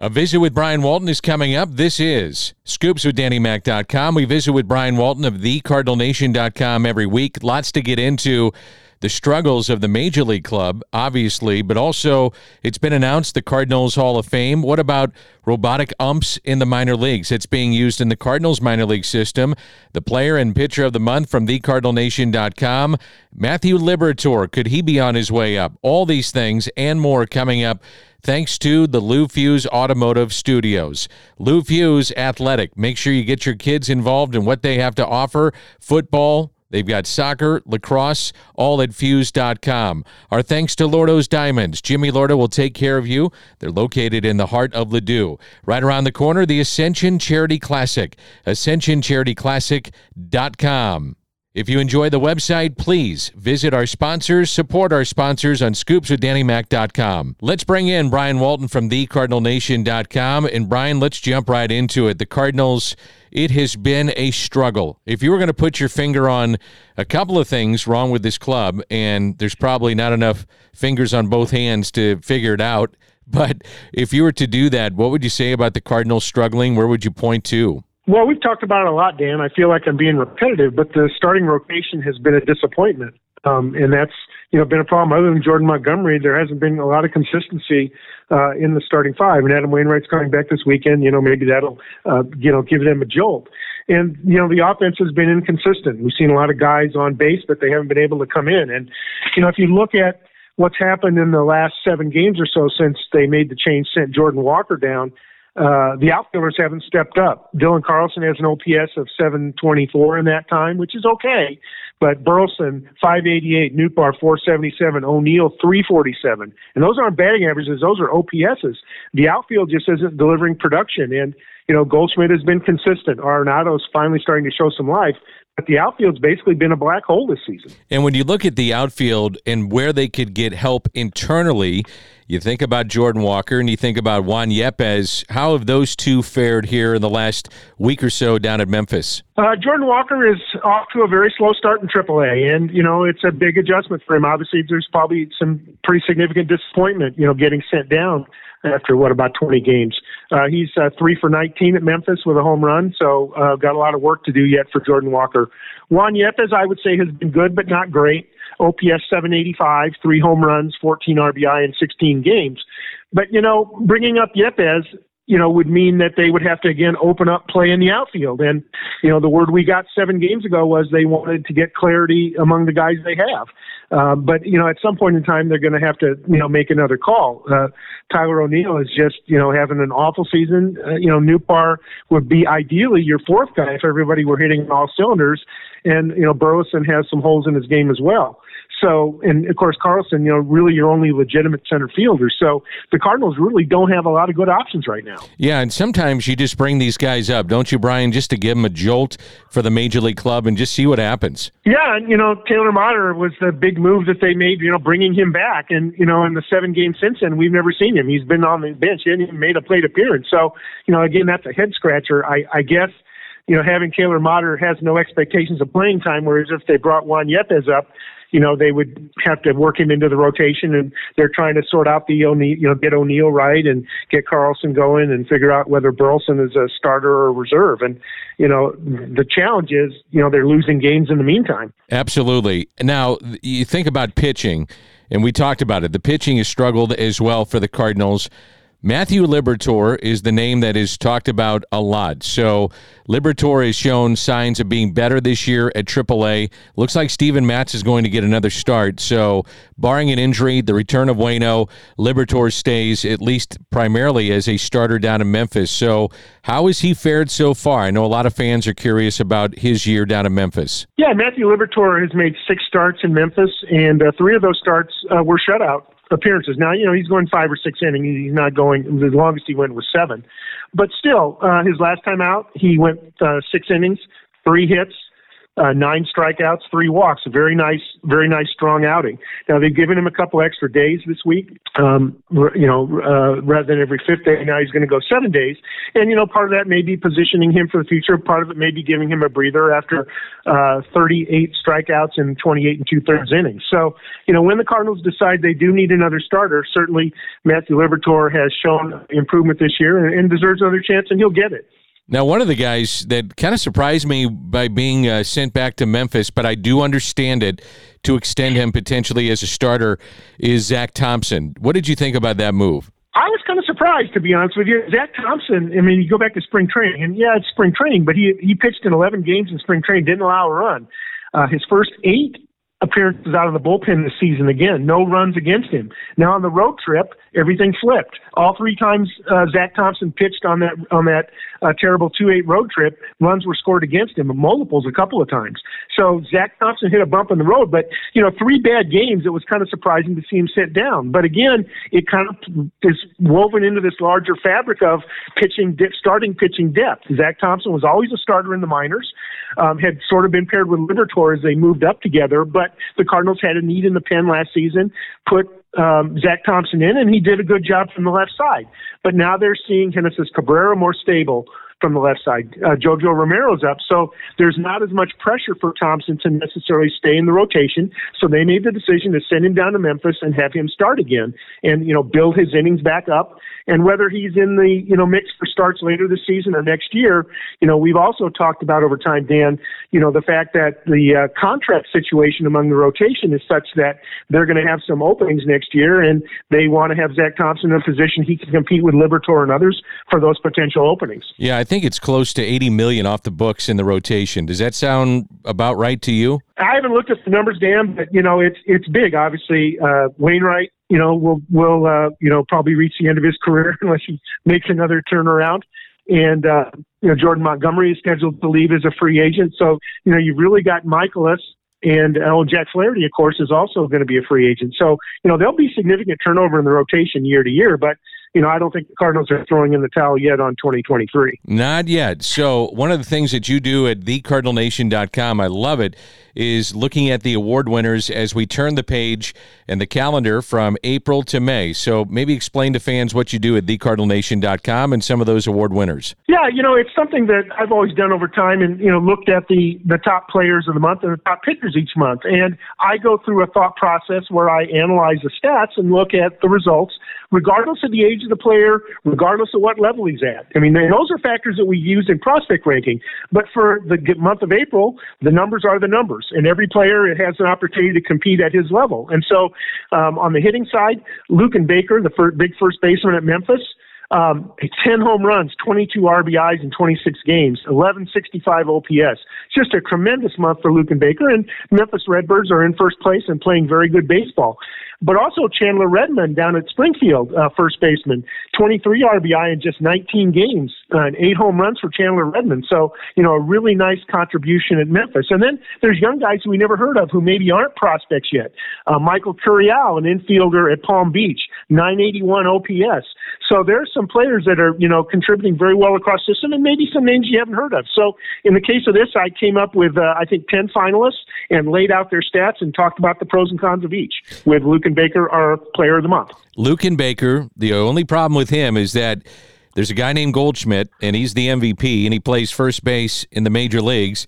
A visit with Brian Walton is coming up. This is scoopswithdannymac.com. We visit with Brian Walton of thecardinalnation.com every week. Lots to get into the struggles of the Major League Club, obviously, but also it's been announced the Cardinals Hall of Fame. What about robotic umps in the minor leagues? It's being used in the Cardinals minor league system. The player and pitcher of the month from thecardinalnation.com, Matthew Liberatore. Could he be on his way up? All these things and more coming up thanks to the Lou Fusz Automotive Studios. Lou Fusz Athletic. Make sure you get your kids involved in what they have to offer football, They've got soccer, lacrosse, all at fuse.com. Our thanks to Lordo's Diamonds. Jimmy Lordo will take care of you. They're located in the heart of Ladue. Right around the corner, the Ascension Charity Classic. AscensionCharityClassic.com. If you enjoy the website, please visit our sponsors, support our sponsors on scoopswithdannymac.com. Let's bring in Brian Walton from thecardinalnation.com. And Brian, let's jump right into it. The Cardinals, it has been a struggle. If you were going to put your finger on a couple of things wrong with this club, and there's probably not enough fingers on both hands to figure it out, but if you were to do that, what would you say about the Cardinals struggling? Where would you point to? Well, we've talked about it a lot, Dan. I feel like I'm being repetitive, but the starting rotation has been a disappointment, um, and that's you know been a problem. Other than Jordan Montgomery, there hasn't been a lot of consistency uh, in the starting five. And Adam Wainwright's coming back this weekend. You know, maybe that'll uh, you know give them a jolt. And you know, the offense has been inconsistent. We've seen a lot of guys on base, but they haven't been able to come in. And you know, if you look at what's happened in the last seven games or so since they made the change, sent Jordan Walker down uh, the outfielders haven't stepped up. Dylan Carlson has an OPS of 724 in that time, which is okay. But Burleson, 588, Nootbaar, 477, O'Neill, 347. And those aren't batting averages, those are OPSs. The outfield just isn't delivering production. And, you know, Goldschmidt has been consistent. Arenado's finally starting to show some life. But the outfield's basically been a black hole this season. And when you look at the outfield and where they could get help internally, you think about Jordan Walker and you think about Juan Yepez. How have those two fared here in the last week or so down at Memphis? Uh, Jordan Walker is off to a very slow start in AAA, and you know it's a big adjustment for him. Obviously, there's probably some pretty significant disappointment, you know, getting sent down after what about 20 games. Uh, he's uh, three for 19 at Memphis with a home run, so uh, got a lot of work to do yet for Jordan Walker. Juan Yepez, I would say, has been good but not great. OPS 785, three home runs, 14 RBI in 16 games. But you know, bringing up Yepez, you know, would mean that they would have to again open up play in the outfield. And you know, the word we got seven games ago was they wanted to get clarity among the guys they have. Uh, but you know, at some point in time, they're going to have to you know make another call. Uh, Tyler O'Neill is just you know having an awful season. Uh, you know, Nootbaar would be ideally your fourth guy if everybody were hitting all cylinders, and you know Burleson has some holes in his game as well. So, and of course, Carlson, you know, really your only legitimate center fielder. So the Cardinals really don't have a lot of good options right now. Yeah, and sometimes you just bring these guys up, don't you, Brian, just to give them a jolt for the major league club and just see what happens. Yeah, and you know, Taylor Motter was the big move that they made, you know, bringing him back. And you know, in the seven games since then, we've never seen him. He's been on the bench. He made a plate appearance. So, you know, again, that's a head scratcher. I, I guess you know, having Taylor Motter has no expectations of playing time, whereas if they brought Juan Yepez up, you know, they would have to work him into the rotation, and they're trying to sort out the O'Neill, you know, get O'Neill right and get Carlson going and figure out whether Burleson is a starter or a reserve. And you know, the challenge is, you know, they're losing games in the meantime. Absolutely. Now you think about pitching, and we talked about it. The pitching has struggled as well for the Cardinals. Matthew Liberatore is the name that is talked about a lot. So Liberatore has shown signs of being better this year at AAA. Looks like Steven Matz is going to get another start. So barring an injury, the return of Wayno, Liberatore stays at least primarily as a starter down in Memphis. So how has he fared so far? I know a lot of fans are curious about his year down in Memphis. Yeah, Matthew Liberatore has made six starts in Memphis, and uh, three of those starts uh, were shutout appearances. Now, you know, he's going five or six innings. He's not going, the longest he went was seven. But still, uh, his last time out, he went uh, six innings, three hits, uh, nine strikeouts, three walks. A very nice, very nice, strong outing. Now they've given him a couple extra days this week. Um, you know, uh, rather than every fifth day, now he's going to go seven days. And you know, part of that may be positioning him for the future. Part of it may be giving him a breather after uh, 38 strikeouts in 28 and two thirds innings. So you know, when the Cardinals decide they do need another starter, certainly Matthew Liberatore has shown improvement this year and, and deserves another chance, and he'll get it. Now, one of the guys that kind of surprised me by being uh, sent back to Memphis, but I do understand it to extend him potentially as a starter, is Zack Thompson. What did you think about that move? I was kind of surprised, to be honest with you. Zack Thompson, I mean, you go back to spring training, and yeah, it's spring training, but he he pitched in 11 games in spring training, didn't allow a run. Uh, his first eight appearances out of the bullpen this season again. No runs against him. Now on the road trip, everything flipped. All three times uh, Zack Thompson pitched on that on that uh, terrible two eight road trip, runs were scored against him, multiples a couple of times. So Zack Thompson hit a bump in the road, but you know three bad games. It was kind of surprising to see him sit down. But again, it kind of is woven into this larger fabric of pitching, starting pitching depth. Zack Thompson was always a starter in the minors, um, had sort of been paired with Liberatore as they moved up together, but the Cardinals had a need in the pen last season, put um, Zack Thompson in, and he did a good job from the left side. But now they're seeing Genesis Cabrera more stable from the left side. Uh, Jojo Romero's up, so there's not as much pressure for Thompson to necessarily stay in the rotation. So they made the decision to send him down to Memphis and have him start again, and you know build his innings back up. And whether he's in the you know mix for starts later this season or next year, you know we've also talked about over time, Dan. You know the fact that the uh, contract situation among the rotation is such that they're going to have some openings next year, and they want to have Zack Thompson in a position he can compete with Liberatore and others for those potential openings. Yeah, think it's close to 80 million off the books in the rotation. Does that sound about right to you? I haven't looked at the numbers, Dan, but you know it's it's big. Obviously, uh, Wainwright, you know, will will uh, you know probably reach the end of his career unless he makes another turnaround. And uh, you know, Jordan Montgomery is scheduled to leave as a free agent. So you know, you've really got Mikolas and oh, Jack Flaherty, of course, is also going to be a free agent. So you know, there'll be significant turnover in the rotation year to year, but you know, I don't think the Cardinals are throwing in the towel yet on 2023. Not yet. So, one of the things that you do at thecardinalnation.com, I love it, is looking at the award winners as we turn the page and the calendar from April to May. So, maybe explain to fans what you do at thecardinalnation.com and some of those award winners. Yeah, you know, it's something that I've always done over time and, you know, looked at the, the top players of the month and the top pitchers each month. And I go through a thought process where I analyze the stats and look at the results regardless of the age of the player, regardless of what level he's at. I mean, those are factors that we use in prospect ranking. But for the month of April, the numbers are the numbers, and every player has an opportunity to compete at his level. And so, um, on the hitting side, Luken Baker, the first, big first baseman at Memphis. Um, 10 home runs, 22 RBIs in 26 games, 1165 OPS. Just a tremendous month for Luken Baker, and Memphis Redbirds are in first place and playing very good baseball but also Chandler Redmond down at Springfield, uh, first baseman, 23 RBI in just 19 games, uh, and eight home runs for Chandler Redmond. So, you know, a really nice contribution at Memphis. And then there's young guys who we never heard of who maybe aren't prospects yet. Uh, Michael Curialle, an infielder at Palm Beach, 981 OPS. So there are some players that are, you know, contributing very well across the system and maybe some names you haven't heard of. So in the case of this, I came up with, uh, I think, 10 finalists and laid out their stats and talked about the pros and cons of each with Luken Baker, our player of the month. Luken Baker, the only problem with him is that there's a guy named Goldschmidt, and he's the MVP, and he plays first base in the major leagues.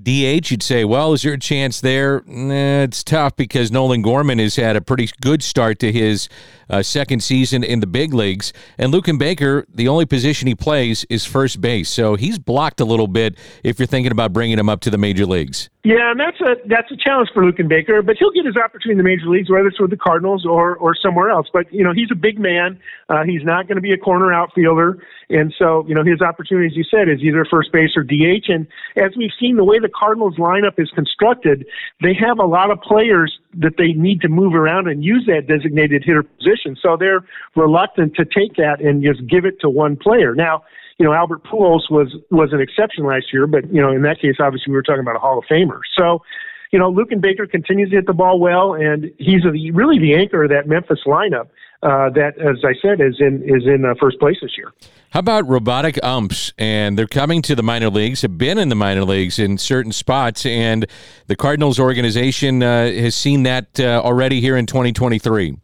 DH, you'd say, well, is there a chance there? Nah, it's tough because Nolan Gorman has had a pretty good start to his uh, second season in the big leagues. And Luken Baker, the only position he plays is first base. So he's blocked a little bit if you're thinking about bringing him up to the major leagues. Yeah, and that's a that's a challenge for Luken Baker, but he'll get his opportunity in the major leagues, whether it's with the Cardinals or or somewhere else. But you know, he's a big man. Uh, he's not going to be a corner outfielder, and so you know his opportunity, as you said, is either first base or DH. And as we've seen, the way the Cardinals lineup is constructed, they have a lot of players that they need to move around and use that designated hitter position. So they're reluctant to take that and just give it to one player. Now, you know, Albert Pujols was was an exception last year, but you know, in that case, obviously, we were talking about a Hall of Famer. So, you know, Luken Baker continues to hit the ball well, and he's a, really the anchor of that Memphis lineup. uh, that, as I said, is in is in uh, first place this year. How about robotic umps? And they're coming to the minor leagues, have been in the minor leagues in certain spots, and the Cardinals organization uh, has seen that uh, already here in 2023.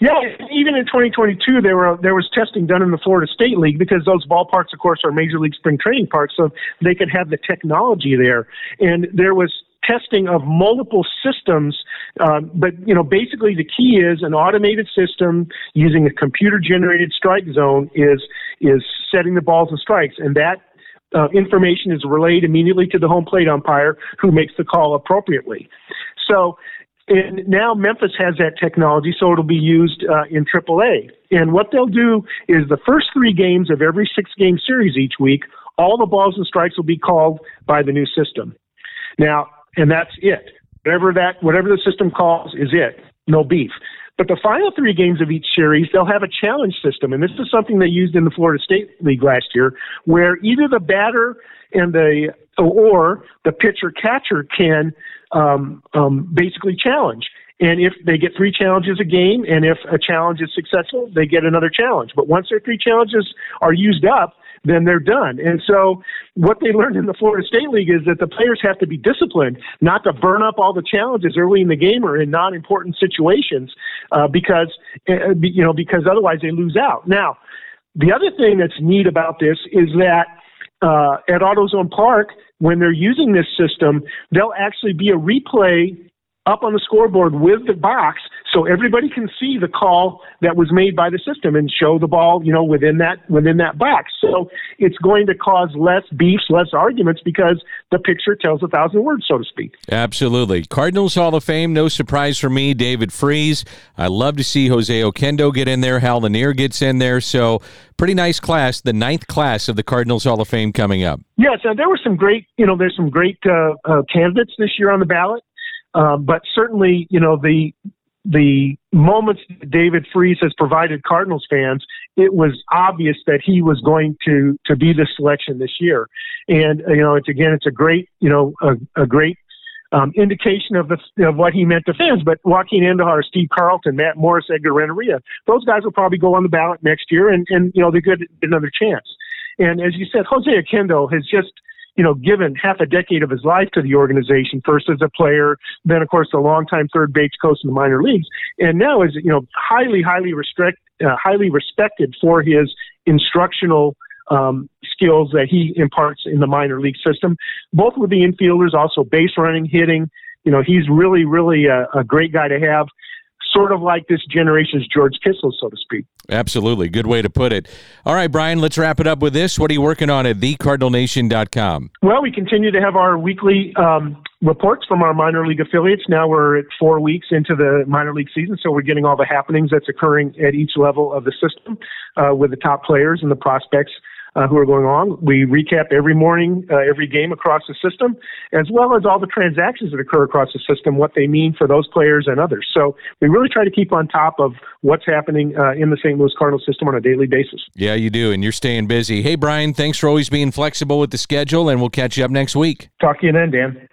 Yeah, even in 2022, there were there was testing done in the Florida State League because those ballparks, of course, are major league spring training parks, so they could have the technology there. And there was testing of multiple systems. Uh, but you know, basically, the key is an automated system using a computer-generated strike zone is is setting the balls and strikes, and that uh, information is relayed immediately to the home plate umpire, who makes the call appropriately. So. And now Memphis has that technology, so it'll be used uh, in AAA. And what they'll do is the first three games of every six game series each week, all the balls and strikes will be called by the new system. Now, and that's it. Whatever that whatever the system calls is it. No beef. But the final three games of each series, they'll have a challenge system, and this is something they used in the Florida State League last year, where either the batter and the or the pitcher catcher can um, um, basically challenge. And if they get three challenges a game, and if a challenge is successful, they get another challenge. But once their three challenges are used up, then they're done. And so what they learned in the Florida State League is that the players have to be disciplined, not to burn up all the challenges early in the game or in non-important situations, uh, because uh, you know because otherwise they lose out. Now, the other thing that's neat about this is that uh, at AutoZone Park, when they're using this system, there'll actually be a replay up on the scoreboard with the box so everybody can see the call that was made by the system and show the ball, you know, within that within that box. So it's going to cause less beefs, less arguments because the picture tells a thousand words, so to speak. Absolutely. Cardinals Hall of Fame, no surprise for me, David Freese. I love to see Jose Oquendo get in there, Hal Lanier gets in there. So pretty nice class, the ninth class of the Cardinals Hall of Fame coming up. Yes, and there were some great, you know, there's some great uh, uh, candidates this year on the ballot. Um, but certainly, you know, the the moments David Freese has provided Cardinals fans, it was obvious that he was going to to be the selection this year. And you know, it's again, it's a great, you know, a, a great um, indication of the of what he meant to fans. But Joaquin Andujar, Steve Carlton, Matt Morris, Edgar Renteria, those guys will probably go on the ballot next year, and and you know they get another chance. And as you said, Jose Oquendo has just you know, given half a decade of his life to the organization, first as a player, then of course a longtime third base coach in the minor leagues, and now is you know highly, highly restrict, uh, highly respected for his instructional um, skills that he imparts in the minor league system, both with the infielders, also base running, hitting. You know, he's really, really a, a great guy to have sort of like this generation's George Kissell, so to speak. Absolutely. Good way to put it. All right, Brian, let's wrap it up with this. What are you working on at thecardinalnation.com? Well, we continue to have our weekly um, reports from our minor league affiliates. Now we're at four weeks into the minor league season, so we're getting all the happenings that's occurring at each level of the system uh, with the top players and the prospects uh, who are going on. We recap every morning, uh, every game across the system, as well as all the transactions that occur across the system, what they mean for those players and others. So we really try to keep on top of what's happening uh, in the St. Louis Cardinal system on a daily basis. Yeah, you do, and you're staying busy. Hey, Brian, thanks for always being flexible with the schedule, and we'll catch you up next week. Talk to you then, Dan.